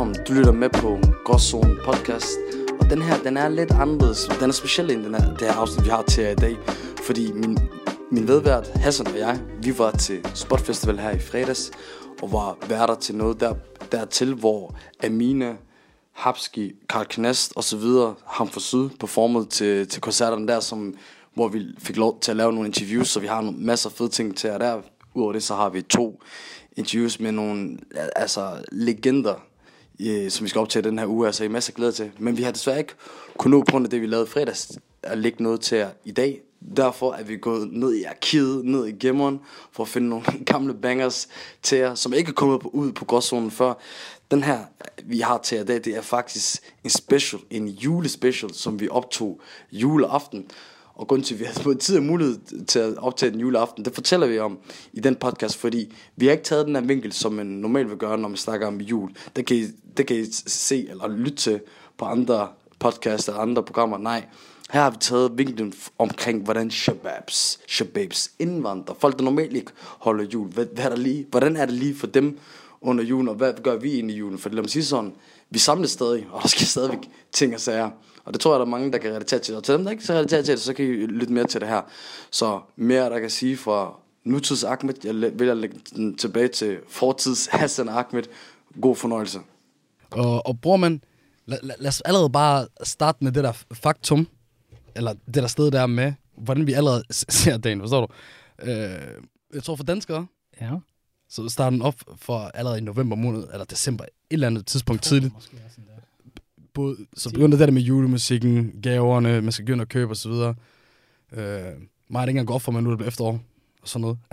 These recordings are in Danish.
Velkommen, du lytter med på Gråzone podcast. Og den her, den er lidt anderledes. Den er speciel end den her, det her afsnit, vi har til jer i dag. Fordi min, min vedvært, Hassan og jeg Vi var til Spot Festival her i fredags Og var værter til noget der, dertil Hvor Amina, Hapski, Karl Knast og så videre Ham fra Syd performede til, til koncerterne der som, Hvor vi fik lov til at lave nogle interviews Så vi har nogle masser af fede ting til jer der. Udover det så har vi to interviews med nogle altså, legender øh, som vi skal op til den her uge, altså i masser af glæde til. Men vi har desværre ikke kunnet nå på grund af det, vi lavede fredags, at lægge noget til jer i dag. Derfor er vi gået ned i arkivet, ned i gemmeren, for at finde nogle gamle bangers til jer, som ikke er kommet på, ud på gråzonen før. Den her, vi har til jer i dag, det er faktisk en special, en julespecial, som vi optog juleaften. Og grund til, at vi har fået tid og mulighed til at optage den juleaften, det fortæller vi om i den podcast, fordi vi har ikke taget den her vinkel, som man normalt vil gøre, når man snakker om jul. Det kan I, det kan I se eller lytte til på andre podcasts eller andre programmer. Nej, her har vi taget vinklen omkring, hvordan shababs, shababs indvandrer, folk der normalt ikke holder jul, hvad, hvad er der lige, hvordan er det lige for dem under julen, og hvad gør vi ind i julen? For lad mig sige sådan, vi samles stadig, og der skal stadigvæk ting og sager. Og det tror jeg, der er mange, der kan relatere til. Og til dem, der ikke kan relatere til det, så kan I lytte mere til det her. Så mere, der kan sige fra nutids Ahmed. Jeg vil lægge den tilbage til fortids Hassan Ahmed. God fornøjelse. Og, og bror man, lad, lad, lad os allerede bare starte med det der faktum, eller det der sted der med, hvordan vi allerede ser dagen, forstår du? Øh, jeg tror for danskere, Ja. Så starter den op for allerede i november måned, eller december, et eller andet tidspunkt tidligt. Måske også sådan der. Både, så begynder det der med julemusikken, gaverne, man skal begynde at købe osv. Øh, mig er det ikke engang godt for mig, nu det blevet efterår, og sådan noget.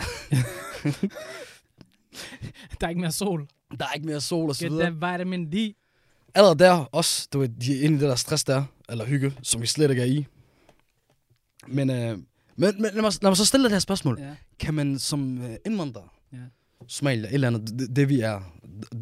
Der er ikke mere sol. Der er ikke mere sol og så Get videre. that vitamin D. allerede der også, du ved, de er inde i det der stress der, eller hygge, som vi slet ikke er i. Men, øh, men, men lad, mig, lad mig så stille det her spørgsmål. Ja. Kan man som øh, indvandrer, Ja. Somalia, et eller andet, det, det vi er,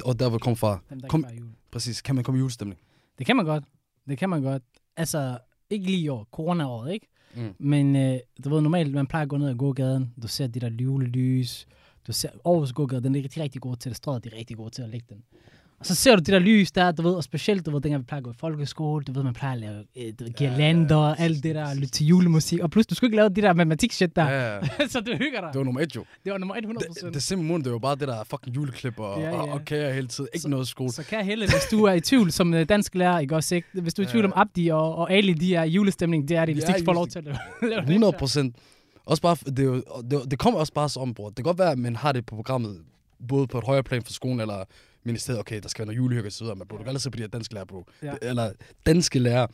og der vil komme fra, Dem, der Kom- jul. præcis, kan man komme i julestemning? Det kan man godt. Det kan man godt. Altså, ikke lige i år. Corona-året, ikke? Mm. Men øh, du ved, normalt, man plejer at gå ned ad gågaden. Du ser de der julelys. Du ser Aarhus gågade, den er rigtig, rigtig god til det. Strøget, de er rigtig gode til at lægge den. Og så ser du de der lys der, du ved, og specielt, du ved, dengang vi plejer at gå i folkeskole, du ved, man plejer at lave øh, du ved, girlander og alt det der, lytte til julemusik. Og plus, du skulle ikke lave det der matematik-shit der. Ja, ja. så du hygger dig. Det var nummer et jo. Det var nummer 100 Det, det simpelthen måned, det var bare det der fucking juleklip og, Ja, ja, ja. og, ja. og kager hele tiden. Ikke Så- noget skole. Så kan Helle, hvis du er i tvivl som øh, dansk lærer, ikke også, ikke? Hvis du er i tvivl Ja. om Abdi og, og Ali, de er i julestemning, det er de, hvis De ikke får lov til at lave, lave det. 100 procent. Også bare, det, jo, det, det kommer også bare så om, bror. Det kan godt være, at man har det på programmet, både på et højere plan for skolen, eller ministeriet, okay, der skal være noget julehygge og så videre, men bro, du kan aldrig se på de her danske lærer, bro. Ja. Eller danske lærer,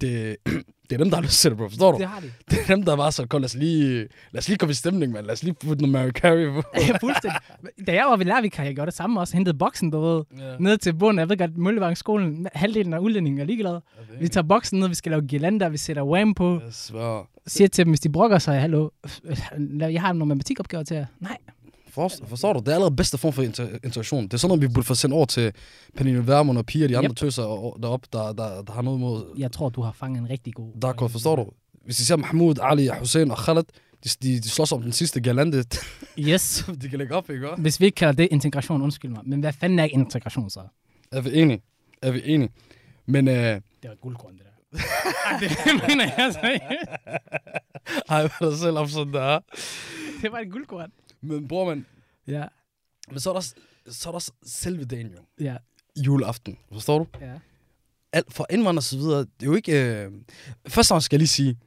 det, det er dem, der har lyst til det, bro, forstår du? Det har de. Det er dem, der var så, kom, lad os lige, lad os lige komme i stemning, man. Lad os lige putte noget Mary Carey på. Ja, fuldstændig. Da jeg var ved lærervikar, jeg gjorde det samme også. Hentede boksen, du ved, Ja. ned til bunden. Jeg ved godt, Møllevangsskolen, halvdelen af udlændingen er ligeglad. Vi tager boksen ned, vi skal lave girlander, vi sætter wham på. Jeg. Siger til dem, hvis de brokker sig, hallo, jeg har nogle matematikopgaver til jer. Nej, Forstår, forstår du? Det er allerede bedste form for inter- interaktion. Det er sådan noget, vi burde få sendt over til Pernille Vermund og Pia og de andre Yep. tøser og- deroppe, der, der, der har noget mod jeg tror, du har fanget en rigtig god... D'accord, forstår du? Hvis I ser Mahmoud, Ali, Hussein og Khaled, de, de, de slås om den sidste galante, Yes. de kan lægge op, ikke? Hvis vi ikke kalder det integration, undskyld mig. Men hvad fanden er integration så? Er vi enige? Er vi enige? Men, øh, Det var et guldkorn, det der. Det mener jeg så ikke. ej, hvad der selv op sådan der. Det var et guldkorn. Men bror, man, Ja, men så er der, så er der selve dagen jo. ja, Juleaften, forstår du? ja. Alt for indvandrere og så videre, det er jo ikke... Øh... Først og fremmest skal jeg lige sige,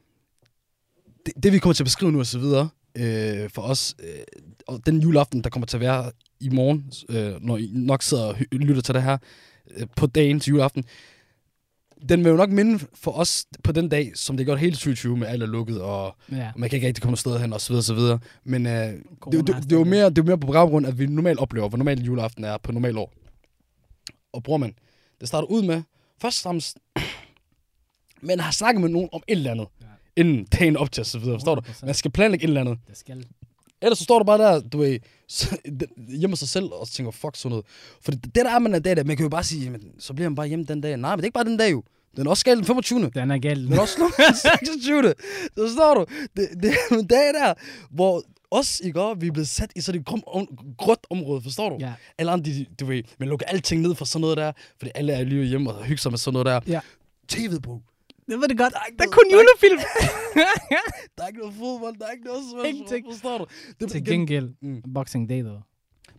det, det vi kommer til at beskrive nu og så videre, øh, for os, øh, og den juleaften, der kommer til at være i morgen, øh, når I nok sidder og lytter til det her, øh, på dagen til juleaften, den vil jo nok minde for os på den dag, som det gjorde hele 2020 med alt er lukket, og ja. man kan ikke rigtig komme sted hen, og så videre, og så videre. Men øh, det, det, det, er jo mere, det er jo mere på baggrund, at vi normalt oplever, hvor normalt juleaften er på normal år. Og bror man, det starter ud med, først og fremmest, man har snakket med nogen om et eller andet, Ja. inden dagen op til, og så videre, forstår du? 100%. Man skal planlægge et eller andet. Det skal... Ellers så står du bare der, du ved, hjemme sig selv, og tænker, fuck sådan noget. For det, der er man er dag, der, man kan jo bare sige, jamen, så bliver man bare hjemme den dag. Nej, men det er ikke bare den dag jo. Den er også galt den 25. Den er galt. Den er også den 26. Så står du. Det, det er en dag der, hvor os, ikke også, vi er blevet sat i sådan et grum, om, gråt område, forstår du? Ja. Alle andre, de, du ved, man lukker alting ned for sådan noget der, fordi alle er lige hjemme og hygger sig med sådan noget der. Ja. Bro. Det var det godt. Der er Der er kun er julefilm. Der er ikke noget fodbold, der er ikke noget Ingenting. forstår du? Det Til gengæld, Mm. Boxing Day, dog.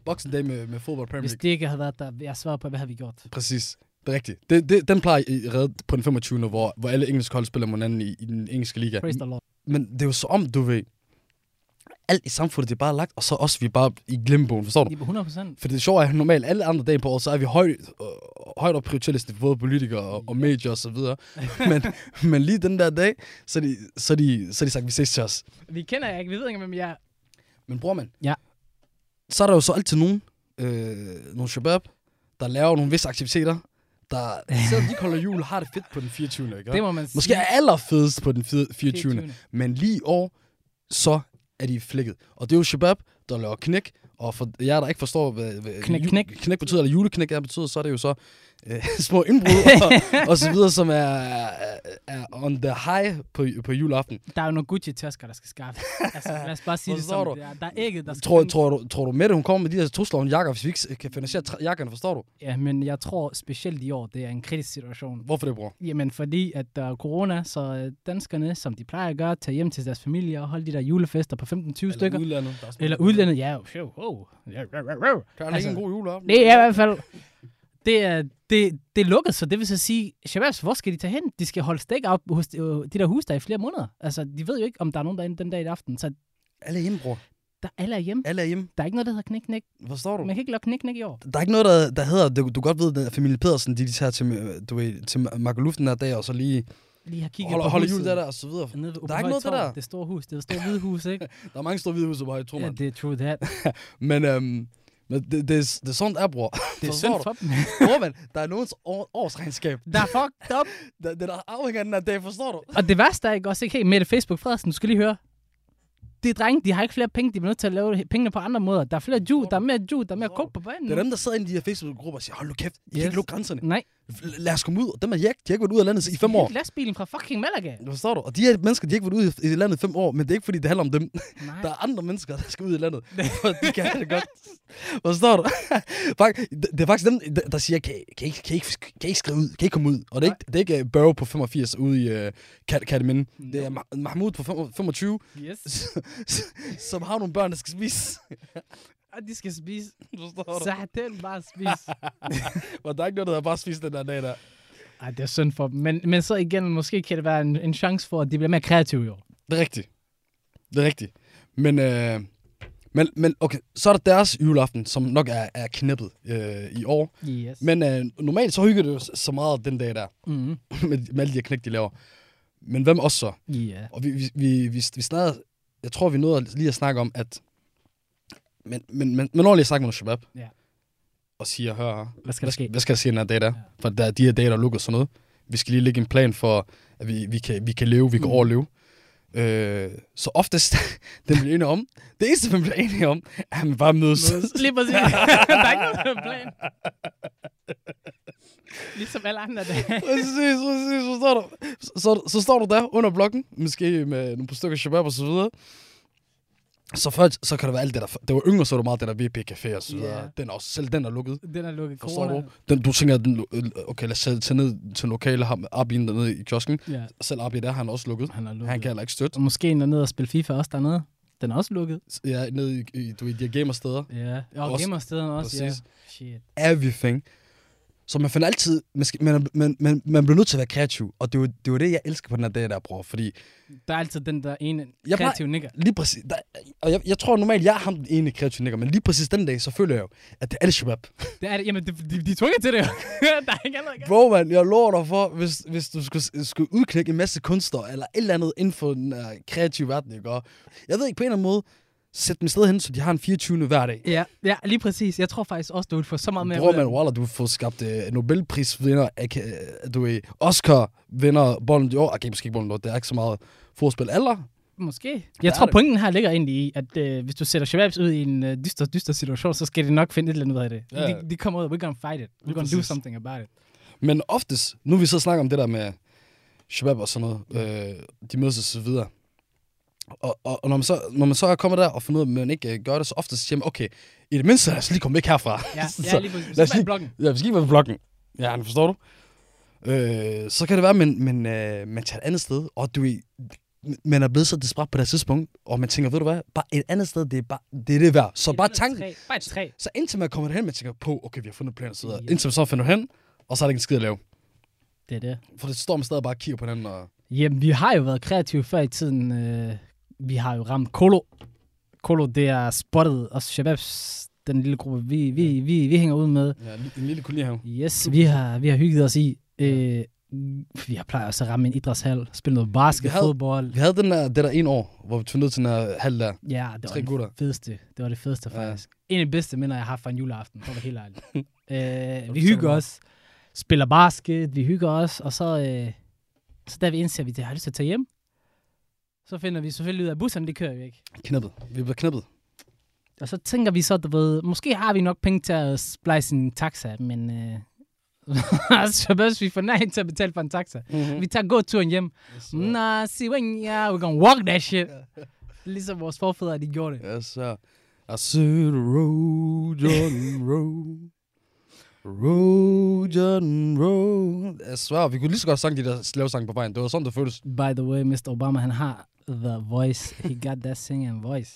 Boxing Day med, med fodbold Premier Hvis League. det ikke havde været der, jeg svarer på, hvad havde vi gjort? Præcis. Det er rigtigt. Det, det, den plejer I redde på den 25. hvor, hvor alle engelske hold spiller mod hinanden i, i den engelske liga. Praise the Lord. Men det er jo så om, du ved, alt i samfundet, det er bare lagt, og så også vi er bare i glemmebogen, forstår du? Det er på 100 procent. For det sjove er, at normalt alle andre dage på året, så er vi højt, øh, højt op prioritetsliste, både politikere og, og medier og så videre. men, men lige den der dag, så de, så de, så de sagt, vi ses til os. Vi kender jer ikke, vi ved ikke, hvem jeg er. Men bror man, Ja. så er der jo så altid nogen, øh, nogle shabab, der laver nogle visse aktiviteter, der, selvom de ikke holder jul, har det fedt på den 24. Ikke? Det må man sige. Måske er allerfedest på den fire- 24. Men lige i år, så er de flækket. Og det er jo shabab, der laver knæk. Og for jer, der ikke forstår, hvad, hvad Knæk, knæk. knæk betyder, eller juleknæk er betyder, så er det jo så øh, små indbrud og, og så videre, som er, er, on the high på, på juleaften. Der er jo nogle Gucci-tasker, der skal skaffe. altså, lad os bare sige det som du? er. Der er ikke, der skal Tror, tror, du, tror du med det, hun kommer med de der trusler jakker, hvis vi ikke kan finansiere jakkerne, forstår du? Ja, men jeg tror specielt i år, det er en kritisk situation. Hvorfor det, bror? Jamen, fordi at der er corona, så øh, danskerne, som de plejer at gøre, tager hjem til deres familie og holde de der julefester på 15-20 stykker. udlandet. Er Eller udlandet, ja. Oh. ja, ja, ja, ja. Der er Altså, en god juleaften. Det er i hvert fald... Det er, det, det er lukket, så det vil så sige, Shababs, hvor skal de tage hen? De skal holde stik op hos de, øh, de der hus, der er i flere måneder. Altså, de ved jo ikke, om der er nogen derinde den dag i aften. Så Alle er hjemme, bror. der alle er hjemme. Alle er hjemme. Der er ikke noget, der hedder knik-knik. Forstår du? Man kan ikke lave knik-knik i år. Der er ikke noget, der, der hedder, du, du godt ved, at familie Pedersen, de, de tager til, du ved, til Markoluften der dag, og så lige Lige har kigget holder, på holder jul der, der, og så videre. Nede Der er ikke noget der der. Det store hus. Det er store hvide hus, ikke? Der er mange store hvide huse, bare i to, ja, mand. det er true that. Men, øhm, men det, det, er, det er sådan, det er, bror. Det er synd for dem. Bror, man, der er nogens år, årsregnskab. Der er fucked up. Det, det der afhænger af den her dag, forstår du? Og det værste er ikke også, ikke? Hey, Mette Facebook Frederiksen, du skal lige høre. De drenge, de har ikke flere penge, de bliver nødt til at lave pengene på andre måder. Der er flere ju, der er mere ju, der er mere coke på banen. Det er dem, der sidder inde i de her Facebook-grupper og siger, hold nu kæft, I yes. kan ikke lukke grænserne. Nej, lad os komme ud. Dem er jæk. De har ikke været ude af landet i fem år. Lastbilen fra fucking Malaga. Du forstår du? Og de her mennesker, de har ikke været ude i landet i fem år, men det er ikke, fordi det handler om dem. Nej. Der er andre mennesker, der skal ud i landet, for de kan det godt. Forstår du? Det er faktisk dem, der- siger, kan, kan, I, ikke- kan, I, ikke- kan I ikke skrive ud? Kan I ikke komme ud? Og det er ikke, det er ikke uh, Børge på 85 ude i uh, Kat Kataminde. Det er Ma- Mahmoud på fem- 25, Yes. som har nogle børn, der skal spise. De skal spise. Forstår du? Den bare spise. Og der er ikke noget, der bare spise den der dag der. Ej, det er synd for dem. Men, men så igen, måske kan det være en, en chance for, at de bliver mere kreative i år. Det er rigtigt. Det er rigtigt. Men, øh, men, men okay, så er der deres juleaften, som nok er, er knippet øh, i år. Yes. Men øh, normalt så hygger det jo så meget den dag der, Mm. med, med alle de her knæk, de laver. Men hvem også så? Ja. Og vi, vi, vi, vi, vi snakkede, jeg tror, vi nåede lige at snakke om, at men, men, men, men når lige snakke med shabab, Ja. og siger, hør, her, Hvad skal der ske? hvad skal der ske dag der? Ja. For der er de her dage, der er lukket og sådan noget. Vi skal lige lægge en plan for, at vi, vi, kan, vi kan leve, vi kan Mm. overleve. Øh, så oftest, den bliver enige om, det eneste, man bliver enige om, er, at man bare mødes. Lige præcis. der er ikke noget plan. Ligesom alle andre dage. præcis, præcis, så står, du, så, så, så står du der under blokken, måske med nogle par stykker shabab og så videre. Så først, så kan det være alt det der, det var yngre, så var det meget det der VP Café og så videre. Ja. Den er også, selv den er lukket. Den er lukket Forstår corona. du? Den, du tænker, den, lo- okay, lad os tage ned til lokale, ham, Arbien dernede i kiosken. Ja, Selv Arbien der, han er også lukket. han er lukket. Han kan heller ikke støtte. Og måske en dernede og spille FIFA også dernede. Den er også lukket. Ja, nede i, i, du, ved, de her gamersteder. Ja. Og Også- gamerstederne også, ja. præcis. Shit. Everything. Så man finder altid, man, skal, man, man, man, man bliver nødt til at være kreativ. Og det er, jo, det er jo det, jeg elsker på den her dag, der, bror. Fordi Der er altid den der ene Jeg kreative nigger. lige præcis, der, og jeg, jeg tror normalt, jeg er ham den ene kreative nigger, men lige præcis den dag, så føler jeg jo, at det er alle shabab. Det er det. Jamen, de, de, de er tvunget til det jo. der er ikke andet. Bro, man, jeg lover dig for, hvis, hvis du skulle, skulle udknække en masse kunstnere, eller et eller andet inden for den uh, kreative verden, ikke? Og jeg ved ikke, på en eller anden måde, sæt dem sted hen, så de har en 24. hver dag. Ja, ja, lige præcis. Jeg tror faktisk også, du vil få så meget mere Bror, man. Walla, du får skabt uh, Nobelprisvinder, uh, du er Oscar-vinder, Bolden d'Or, okay, måske ikke Bolden d'Or, det er ikke så meget forspil. Eller, Måske. Jeg er tror, pointen her ligger egentlig i, at øh, hvis du sætter Shababs ud i en øh, dyster, dyster situation, så skal de nok finde et eller andet ud af det. Ja. De, de kommer ud, we're gonna fight it. We're gonna do something about it. men oftest, nu vi så snakker om det der med shabab og sådan noget, øh, de mødes og så videre. Og, og, og når, man så, når man så er kommet der og fundet ud af, at man ikke øh, gør det så ofte, så siger man, okay, i det mindste lad os lige komme væk herfra. Ja, Så- ja lige præcis. lad os lige- blokken. Ja, vi skal være på blokken. Ja, det forstår du? Øh, så kan det være, at man, man, øh, man tager et andet sted, og du man er blevet så desperat på det tidspunkt, og man tænker, ved du hvad, bare et andet sted, det er, bare, det, er det værd. Så Et bare tanken, træ. Bare et træ. så indtil man kommer derhen, man tænker på, okay, vi har fundet planer og så videre. Ja. Indtil man så finder hen, og så er der ikke en skid at lave. Det er det. For det står man stadig bare og kigger på hinanden, og Jamen, vi har jo været kreative før i tiden. Øh, vi har jo ramt Kolo. Kolo, det er spottet, og Shababs, den lille gruppe, vi, vi, vi, vi hænger ud med. ja, en lille kolonihave. Yes, vi har, vi har hygget os i. Øh, vi har plejer også at ramme en idrætshal, spille noget basket, Vi havde- fodbold. Vi havde den der, det der en år, hvor vi tog ned til den her halv der. Ja, det var Tre det gutter. fedeste. Det var det fedeste, Ja. faktisk. En af de bedste minder, jeg har fra en juleaften, for at være helt ærlig. øh, vi hygger os, spiller basket, vi hygger os, og så, øh, så da vi indser, at vi har lyst til at tage hjem, så finder vi selvfølgelig ud af, at busserne, de kører jo ikke. Knippet. Vi blev knippet. Og så tænker vi så, du ved, måske har vi nok penge til at splice en taxa, men øh, så hvis vi får nej til at betale for en taxa. Mm-hmm. Vi tager gåturen hjem. Nah, see when yeah, we're gonna walk that shit. Ligesom vores forfædre, de gjorde det. Ja, så. I said, row, Jordan, row. Row, Jordan, row. Jeg svær, vi kunne lige så godt sange de der slavesange på vejen. Det var sådan, det føltes. By the way, Mr. Obama, han har the voice. He got that singing voice.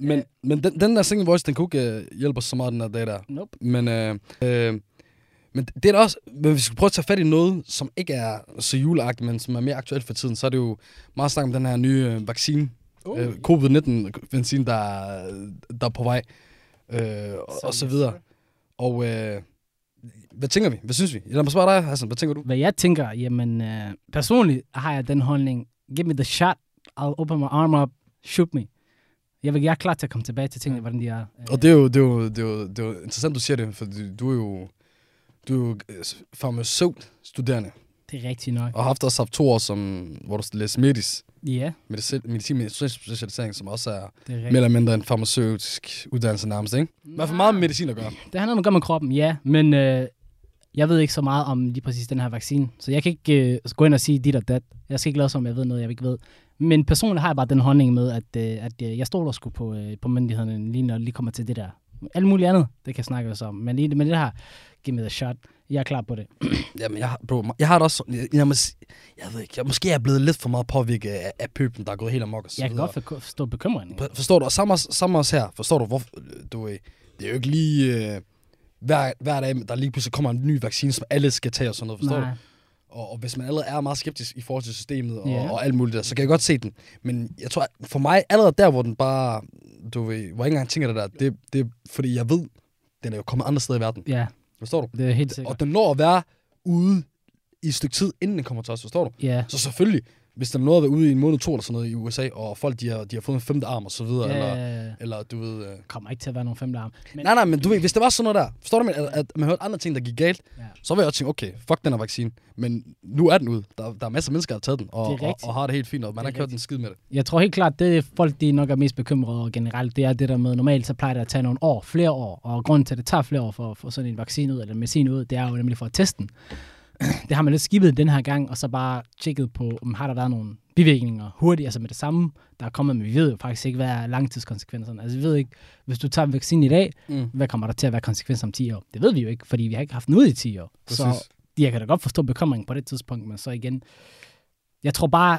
Men, men den, den der singing voice, den kunne ikke uh, hjælpe os så meget den her dag der. Nope. Men, øh, øh, men det er da også, men hvis vi skal prøve at tage fat i noget, som ikke er så juleagtigt, men som er mere aktuelt for tiden, så er det jo meget snak om den her nye øh, vaccine. Oh. Øh, Covid-19-vaccine, der, er- der er på vej. Øh, og, og så videre. Og øh, hvad tænker vi? Hvad synes vi? Lad mig spørge dig, Hassan. Hvad tænker du? Hvad jeg tænker, jamen, øh, personligt har jeg den holdning, give me the shot, I'll open my arm up, shoot me. Jeg, vil, jeg er klar til at komme tilbage til tingene, hvordan de er. Og det er jo, det er jo, det er jo, det er jo interessant, du siger det, for du, du er jo, du er jo øh, farmaceut-studerende, det er rigtigt nok. og har haft også haft to år, som, hvor du læste medis, Ja, medicin, medicin med specialisering, som også er det er mere eller mindre en farmaceutisk uddannelse nærmest, ikke? I hvert fald meget med medicin at gøre. Det noget med at gøre med kroppen, ja. Men øh, jeg ved ikke så meget om lige præcis den her vaccine. Så jeg kan ikke øh, gå ind og sige dit og dat. Jeg skal ikke lade som, jeg ved noget, jeg ikke ved. Men personligt har jeg bare den holdning med, at, øh, at øh, jeg stoler sgu på, øh, på myndighederne, lige når det lige kommer til det der. Alt muligt andet, det kan snakke os om. Men lige med det her, give me the shot. Jeg er klar på det. Jamen, jeg, har- bro, jeg har det også jeg, jeg, jeg ved ikke, jeg, måske er jeg blevet lidt for meget påvirket af, af pøblen, der er gået helt amok og så Jeg kan godt for- forstå bekymringen. For- Forstår du? Og samme, samme også her. Forstår du, hvor, du, det er jo ikke lige øh, hver, hver dag, der lige pludselig kommer en ny vaccine, som alle skal tage og sådan noget. Forstår Nej. du? Og, og hvis man allerede er meget skeptisk i forhold til systemet og, Ja. og alt muligt der, så kan jeg godt se den. Men jeg tror, for mig, allerede der, hvor den bare, du ved, hvor jeg ikke engang tænker det der, det, det er, fordi jeg ved, den er jo kommet andre steder i verden. Ja, Forstår du? det er helt sikkert. Og den når at være ude i et stykke tid, inden den kommer til os. Forstår du? Ja, Så selvfølgelig, hvis den nåede at være ude i en måned, to eller sådan noget i USA, og folk de har, de har fået en femte arm og så videre, eller, ja, eller du ved... Øh... kommer ikke til at være nogen femte arm. Men, Nej, nej, men du ved, hvis det var sådan noget der, forstår du, men, at, at man hørte andre ting, der gik galt, Ja. så vil jeg også tænke, okay, fuck den her vaccine, men nu er den ude. Der, der er masser af mennesker, der har taget den, og, er og, og, har det helt fint, og man har er rigtigt. den skid med det. Jeg tror helt klart, det folk de nok er mest bekymrede over generelt, det er det der med, normalt så plejer det at tage nogle år, flere år, og grunden til, at det tager flere år for at få sådan en vaccine ud, eller en medicin ud, det er jo nemlig for at teste den. Det har man lidt skibet den her gang, og så bare tjekket på, om har der været nogle bivirkninger hurtigt, altså med det samme, der er kommet, men vi ved jo faktisk ikke, hvad er langtidskonsekvenserne. Altså vi ved ikke, hvis du tager en vaccine i dag, Mm. hvad kommer der til at være konsekvenser om 10 år? Det ved vi jo ikke, fordi vi har ikke haft den ud i 10 år. Så Præcis. jeg kan da godt forstå bekymringen på det tidspunkt, men så igen, jeg tror bare,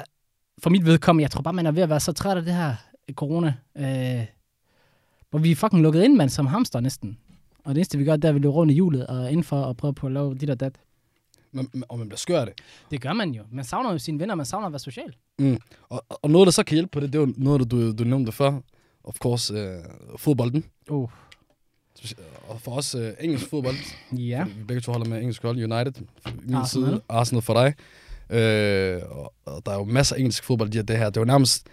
for mit vedkommende, jeg tror bare, man er ved at være så træt af det her corona, øh, hvor vi er fucking lukket ind, mand, som hamster næsten. Og det eneste, vi gør, det er, at vi løber rundt i hjulet og indenfor og prøver på at lave dit og dat. Men- og man bliver skør af det. Det gør man jo. Man savner jo sine venner, man savner at være social. Og, og noget, der så kan hjælpe på det, det er jo noget, du, du nævnte før, of course, øh, fodbolden. Oh. Og for os øh, engelsk fodbold, Ja. Vi begge to holder med engelsk hold. United, min Arsenal. side, Arsenal for dig. Øh, og, og der er jo masser af engelsk fodbold, her, det her. Det er jo nærmest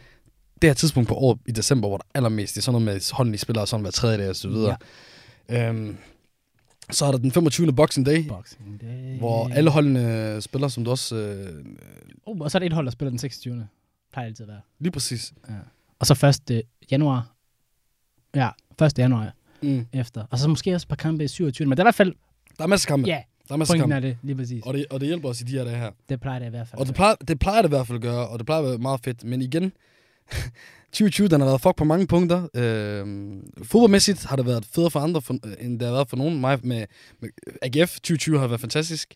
det her tidspunkt på året i december, hvor der er allermest, det er sådan noget med hånden i spiller, og sådan hver tredje dag og så videre. Ja. Øhm, så er der den 25. Boxing Day, Boxing Day. hvor alle holdene spiller, som du også... Øh, Oh, og så er det et hold, der spiller den 26. Plejer altid at være. lige præcis. Og så 1. januar. Ja, 1. januar Mm. efter. Og så måske også et par kampe i 27. Men det er i hvert fald, Der er masser af kampe. ja, Der er masser af pointen kampe. er det, lige præcis. Og det, og det hjælper os i de her dage her. Det plejer det i hvert fald. Og det plejer, det plejer det i hvert fald at gøre, og det plejer at være meget fedt. Men igen, 2020, den har været fuck på mange punkter. Øh, fodboldmæssigt har det været federe for andre, for, end det har været for nogen. Mig med, med AGF 2020 har været fantastisk.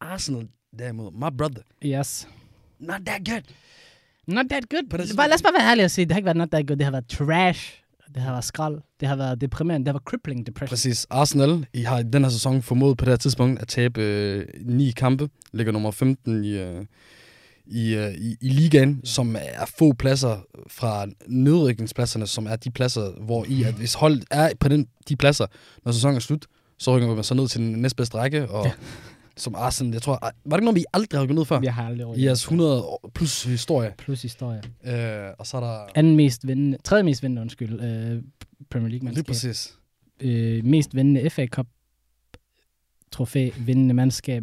Arsenal derimod, my brother, Yes. not that good. Not that good. Det Bare, lad os bare være ærlige og sige, det har ikke været not that good. Det har været trash. Det har været skrald. Det har været deprimerende. Det har været crippling depression. Præcis. Arsenal I har i den her sæson formået på det her tidspunkt at tabe øh, ni kampe. Ligger nummer 15 i, øh, i, øh, i, i ligaen, som er få pladser fra nedrykningspladserne, som er de pladser, hvor I, at hvis hold er på den, de pladser, når sæsonen er slut, så rykker man så ned til den næstbedste række, og Ja. som Arsenal, jeg tror, var det ikke noget, vi aldrig har gået ned før? Vi har aldrig I jeres 100 år plus historie. Plus historie. Øh, og så er der... Anden mest vindende, tredje mest vindende, undskyld, øh, Premier League Lige mandskab. præcis. Øh, mest vindende FA Cup trofæ, vindende mandskab.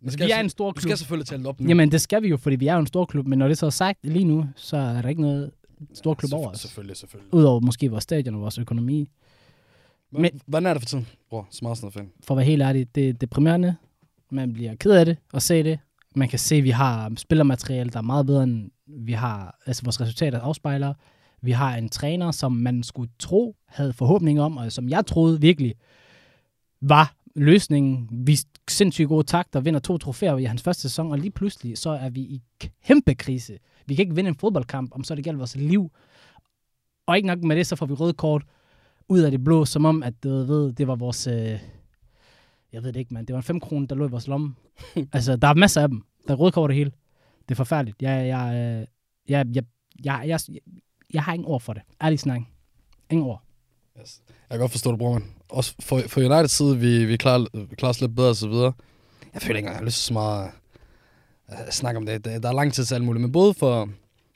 Men Vi er en stor Du klub. skal selvfølgelig det op nu. Jamen, det skal vi jo, fordi vi er jo en stor klub, men når det så er sagt lige nu, så er der ikke noget stor klub over Selvfø- os. Selvfølgelig, selvfølgelig. Udover måske vores stadion og vores økonomi. Men, Men- hvordan er det for tiden, bror, som Arsenal-fan? For at være helt ærlig, det er deprimerende. Man bliver ked af det at se det. Man kan se, at vi har spillermateriale, der er meget bedre end vi har, altså vores resultater afspejler. Vi har en træner, som man skulle tro havde forhåbninger om, og som jeg troede virkelig var løsningen. Vi sindssygt gode takter, vinder to trofæer i hans første sæson, og lige pludselig så er vi i kæmpe krise. Vi kan ikke vinde en fodboldkamp, om så det gælder vores liv. Og ikke nok med det, så får vi røde kort ud af det blå, som om, at du ved, det var vores... Øh, jeg ved det ikke, mand. Det var en 5 kroner, der lå i vores lomme. altså, der er masser af dem. Der er røde kort det hele. Det er forfærdeligt. Jeg, jeg, øh, jeg, jeg, jeg, jeg, jeg, jeg har ingen ord for det. Ærligt snak. Ingen ord. Yes. Jeg kan godt forstå det, bror, man. Også for, for United side, vi, vi klarer, vi klarer os lidt bedre og så videre. Jeg føler ikke engang, jeg har lyst til så meget at uh, snakke om det. Der, er lang tid til alt muligt. Men både for,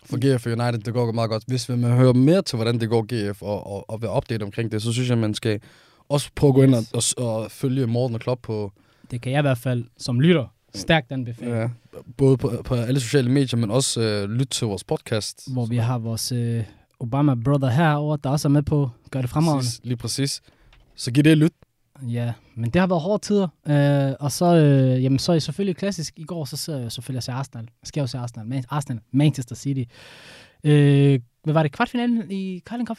for GF og United, det går meget godt. Hvis man hører mere til, hvordan det går GF, og, og, og være update omkring det, så synes jeg, man skal også prøve at gå ind og, og, og følge Morten og Klopp på, Det kan jeg i hvert fald som lytter stærkt anbefale. ja, både på, på alle sociale medier, men også uh, lytte til vores podcast. Hvor vi har vores øh, Obama brother herover, der også er med på gør det fremragende. Præcis, lige præcis. Så giv det et lyt. Ja, men det har været hårde tider. Øh, og så, øh, jamen, så er jeg selvfølgelig klassisk. I går så ser jeg selvfølgelig se Arsenal. Jeg skal jo se Arsenal. Man- Arsenal, Manchester City. Øh, hvad var det? Kvartfinalen i Carling Cup?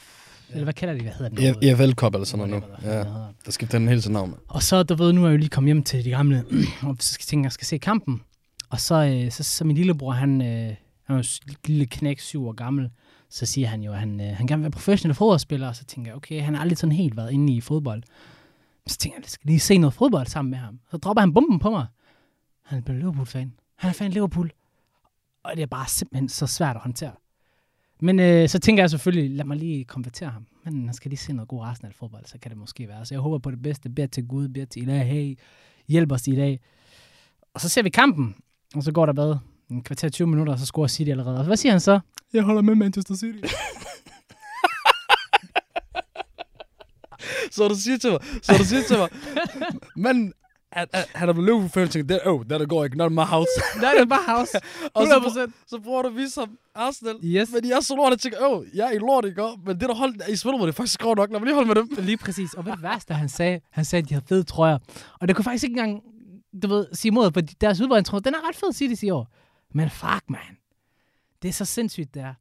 Ja. Eller hvad kalder de? Hvad hedder den? EFL Cup eller sådan noget nu. Ja, der skifter den hele til navn. Og så, du ved, nu er jeg jo lige kommet hjem til de gamle, og så skal tænke, jeg skal se kampen. Og så, øh, så, så min lillebror, han, øh, han er jo lille knæk, syv år gammel, så siger han jo, at han, øh, han gerne vil være professionel fodboldspiller, og så tænker jeg, okay, han har aldrig sådan helt været inde i fodbold. Så tænker jeg, jeg skal lige se noget fodbold sammen med ham. Så dropper han bomben på mig. Han er blevet Liverpool-fan. Han er fan af Liverpool. Og det er bare simpelthen så svært at håndtere. Men øh, så tænker jeg selvfølgelig, lad mig lige konvertere ham. Men han skal lige se noget god Arsenal-fodbold, så kan det måske være. Så jeg håber på det bedste. Beder til Gud, beder til Ilah, hey, hjælp os i dag. Og så ser vi kampen, og så går der hvad? En kvarter 20 minutter, og så scorer City allerede. Og hvad siger han så? Jeg holder med Manchester City. Så du siger til mig, så du siger til mig, men han, han- han er blevet Liverpool fan, tænker, det, oh, der går ikke, not in my house. Det er bare house. Og så, 100%. så prøver du at vise ham Arsenal. Yes. Men jeg er så lort, og tænker, åh, jeg er i lort, ikke? Men det der hold, I spiller mod, det er faktisk grov nok. Lad mig lige holde med dem. Lige præcis. Og hvad det værste, han sagde? Han sagde, at de havde fede trøjer. Og det kunne faktisk ikke engang, du ved, sige imod, for deres udvejningstrøje, den er ret fed, City i år. Men fuck, man. Det er så sindssygt, det er.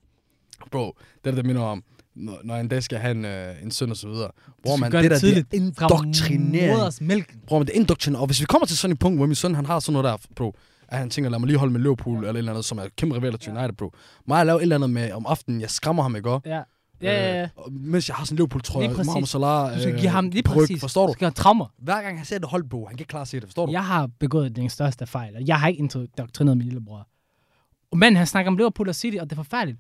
Bro, det er det, der minder om, når, en dag skal have en, øh, en søn og så videre. Bror, skal man, det, det der, det er tidligt. Indoktrinering. Bror, men det er indoktrinering. Og hvis vi kommer til sådan et punkt, hvor min søn, han har sådan noget der, bro, at han tænker, lad mig lige holde med Liverpool, eller et eller andet, som er kæmpe rivaler til United, bro. Må jeg lave et eller andet med om aftenen, jeg skræmmer ham, ikke? også? Ja. Ja, ja, ja. Øh, mens jeg har sådan en Liverpool-trøje. Mohamed Salah, Du skal øh, give ham lige præcis. forstår du? Du skal have traumer. Hver gang han ser det holdbog, han kan ikke klare at se det, forstår du? Jeg har begået den største fejl, og jeg har ikke indoktrineret min lillebror. Men han snakker om Liverpool og City, og det er forfærdeligt.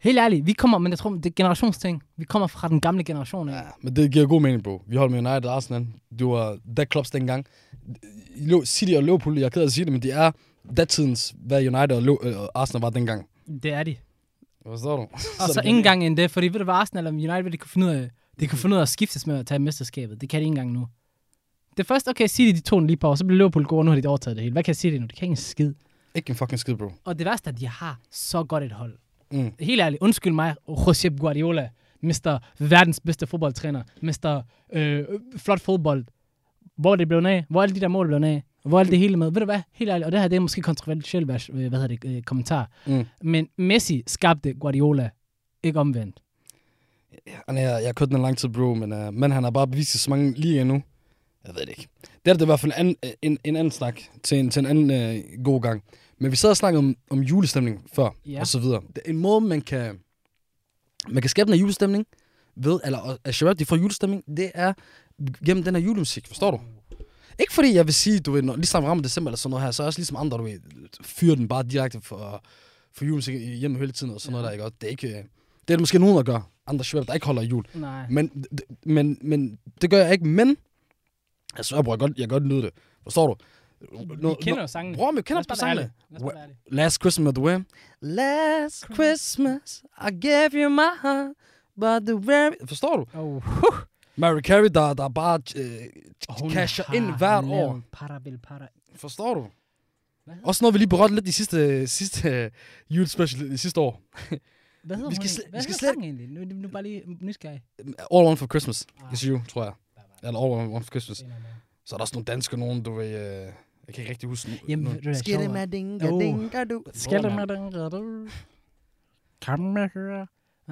Helt ærligt, vi kommer, men jeg tror, det er generationsting. Vi kommer fra den gamle generation. Ikke? Ja, men det giver god mening, bro. Vi holdt med United og Arsenal. Det var Clubs dengang. City og Liverpool, jeg er ked af at sige det, men det er datidens, hvad United og øh, og Arsenal var dengang. Det er de. Forstår du? Og så, det ikke- gang end det, fordi ved du hvad Arsenal og United, de kunne finde ud af, de kunne finde ud af at skiftes med at tage mesterskabet. Det kan de ikke engang nu. Det første, okay, City, de tog den lige på, og så blev Liverpool gode, og nu har de overtaget det hele. Hvad kan City nu? De kan ikke en skid. Ikke en fucking skid, bro. Og det værste er, at de har så godt et hold. Mm. Helt ærligt, undskyld mig, Josep Guardiola, Mr. verdens bedste fodboldtræner, Mr. Øh, flot fodbold. Hvor er det blevet af? Hvor er alle de der mål blevet af? hvor er det hele med? Ved du hvad? Helt ærligt, og det her det er måske kontroversielt, hvad, hedder det, øh, kommentar. Mm. Men Messi skabte Guardiola, ikke omvendt. Han er, jeg har kørt den en lang tid, bro, men, uh, men han har bare bevist sig så mange lige endnu. Jeg ved det ikke. Det er det i hvert fald en, anden- en, en anden snak til en, til en anden uh, god gang. Men vi sad og snakkede om, om julestemning før, Ja. og så videre. Det er en måde, man kan, man kan skabe her julestemning ved, eller at Shabab, de får julestemning, det er gennem den her julemusik, forstår du? Ikke fordi jeg vil sige, du ved, når, lige snart rammer december eller sådan noget her, så er jeg også ligesom andre, du ved, fyrer den bare direkte for, for julemusik hjemme hele tiden og sådan Ja. noget der, ikke? Og det er ikke, øh, det er der måske nogen, der gør. Andre Shabab, der ikke holder jul. Nej. Men, men, men det gør jeg ikke, men... Jeg svær, bror, jeg godt, jeg godt nyde det. Forstår du? Vi kender jo sangene. Bror, jeg kender på sangene. Last Christmas The Way. Last Christmas, I gave you my heart, but the very... Forstår du? Oh, Mary Carey, der, der bare øh, hun casher ind hvert år. Parabil, para. Forstår du? Hvad? Også noget, vi lige berørte lidt de sidste, sidste øh, julespecial i sidste år. Hvad hedder Vi hun skal Hvad vi skal hedder slet- sangen egentlig? Nu, nu, bare lige nysgerrig. All One for Christmas. Ah. Is you, tror jeg. Eller All One for Christmas. Så er der også nogle danske nogen, du ved... Øh, jeg kan ikke rigtig huske. Jamen, nu. du hvad, sjovere? Skiddemadinga, Oh. dinga, du. Du mand. med den rette? Kom med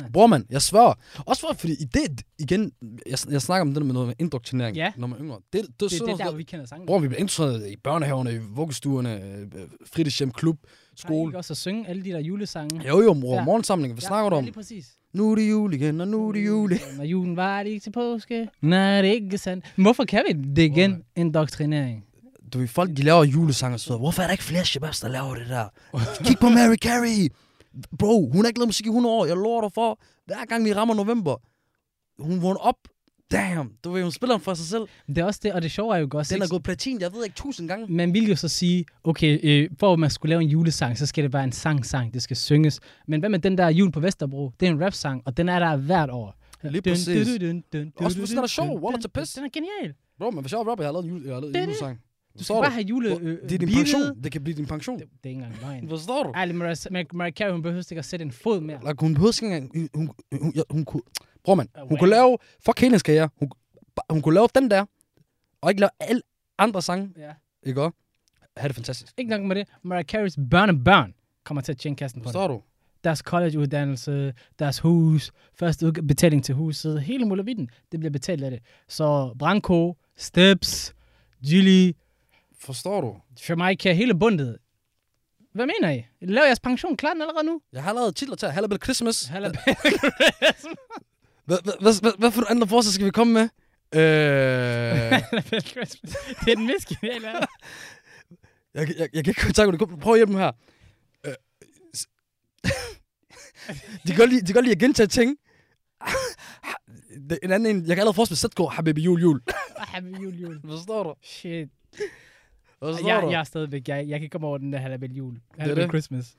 her. Bror, mand, jeg svær. Også for, fordi i det, igen, jeg, jeg snakker om det der med noget med indoktrinering, Ja. når man er yngre. Det, det, det, Det, er det, der, hvor vi kender sangen. Bror, vi bliver introduceret i børnehaverne, i vuggestuerne, øh, fritidshjem, klub, Har I skole. ikke også at synge alle de der julesange? Jo, jo, mor, Ja. ja. morgensamling, hvad snakker du ja, om? lige præcis. Nu er det jul igen, og nu er det jul igen. Når julen var det ikke til påske. Nej, det er ikke sandt. Hvorfor kan vi det igen? Indoktrinering. Du ved, folk de laver julesange og så videre. Hvorfor er der ikke flere shababs, der laver det der? Kig på Mary Carey. Bro, hun har ikke lavet musik i 100 år. Jeg lover dig for, hver gang vi rammer november, hun vågner op. Damn, du ved, hun spiller den for sig selv. Det er også det, og det sjove er jo også, Den er gået platin, jeg ved ikke, tusind gange. man vil jo så sige, okay, øh, for at man skulle lave en julesang, så skal det være en sang-sang, det skal synges. Men hvad med den der jul på Vesterbro? Det er en rap-sang, og den er der hvert år. Lige præcis. Også fordi den er sjov. dun, Wallah dun, til pis. Den er genial. Bro, men hvis jeg var rapper, jeg har lavet en, julesang. Du skal bare have jule... Øh, Det er din pension. Det kan blive din pension. Det, det er ikke engang løgn. Forstår du? Ærligt, Mariah, Carey, hun behøver ikke at sætte en fod mere. Like, hun behøver ikke engang... Hun, hun, hun, hun, hun kunne... Bror, man. Oh, Hun kunne lave... Fuck hele hendes karriere. Hun, hun kunne lave den der, og ikke lave alle andre sange. Ja. Ikke også? Ha' det fantastisk. Ikke nok med det. Mariah Careys børnebørn kommer til at tjene kassen på det. Forstår du? Deres collegeuddannelse, deres hus, første betaling til huset, hele muligheden, det bliver betalt af det. Så Branko, Steps, Gilly, Forstår du? Jamaica, hele bundet. Hvad mener I? Lav jeres pension klar den allerede nu? Jeg har lavet titler til Hallabelle Christmas. Halla Hvad, hvad, for andre forslag skal vi komme med? Øh, Christmas. Det er den mest geniale jeg, jeg, jeg kan ikke kontakte dig. Prøv at hjælpe mig her. Øh, de kan godt lide, de kan godt lide at gentage ting. Det- en anden en, jeg kan allerede forestille mig, Sætgaard, Habibi jul, jul. Happy jul, jul. Forstår du? Shit. Forstår Jeg, jeg er stadigvæk, jeg, jeg kan komme over den der Hallabelle jul. Hallabelle det. Christmas. Så,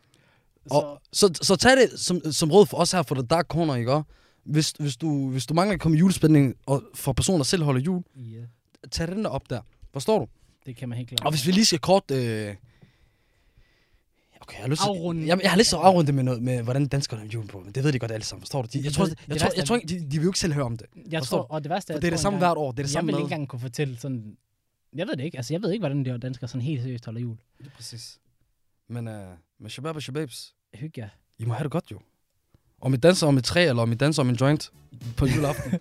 Og, så, så tag det som, som råd for os her for The Dark Corner, ikke også? Hvis, hvis, du, hvis du mangler at komme i julespænding, og for personer, der selv holder jul, ja, tag den der op der. Forstår du? det kan man helt klart. Og hvis vi lige skal kort... Øh... Okay, jeg har lyst til... Jeg, jeg har lyst til at afrunde det med, noget, med, hvordan danskerne har jul på. Men det ved de godt alle sammen, forstår du? De, jeg, tror, jeg, det jeg, tror, jeg tror ikke, de, de vil jo ikke selv høre om det. jeg forstår tror, og det værste For er, det er jeg det samme hvert år. Det er det jeg samme vil mad. ikke engang kunne fortælle sådan... Jeg ved det ikke. Altså, jeg ved ikke, hvordan de her danskere sådan helt seriøst holder jul. Ja, præcis. Men, øh, men shabab og shababs, Hygge jer. I må have det godt jo. Om I danser om et træ, eller om I danser om en joint på juleaften.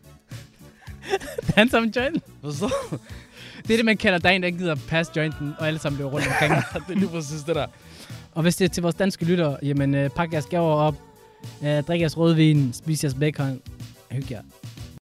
Han som joint. Forstår du? Det er det, man kalder, der er en, der gider passe jointen, og alle sammen løber rundt omkring. det er lige præcis det der. og hvis det er til vores danske lyttere, jamen, øh, pak jeres gaver op, øh, drik jeres rødvin, spis jeres bacon, hygge jer.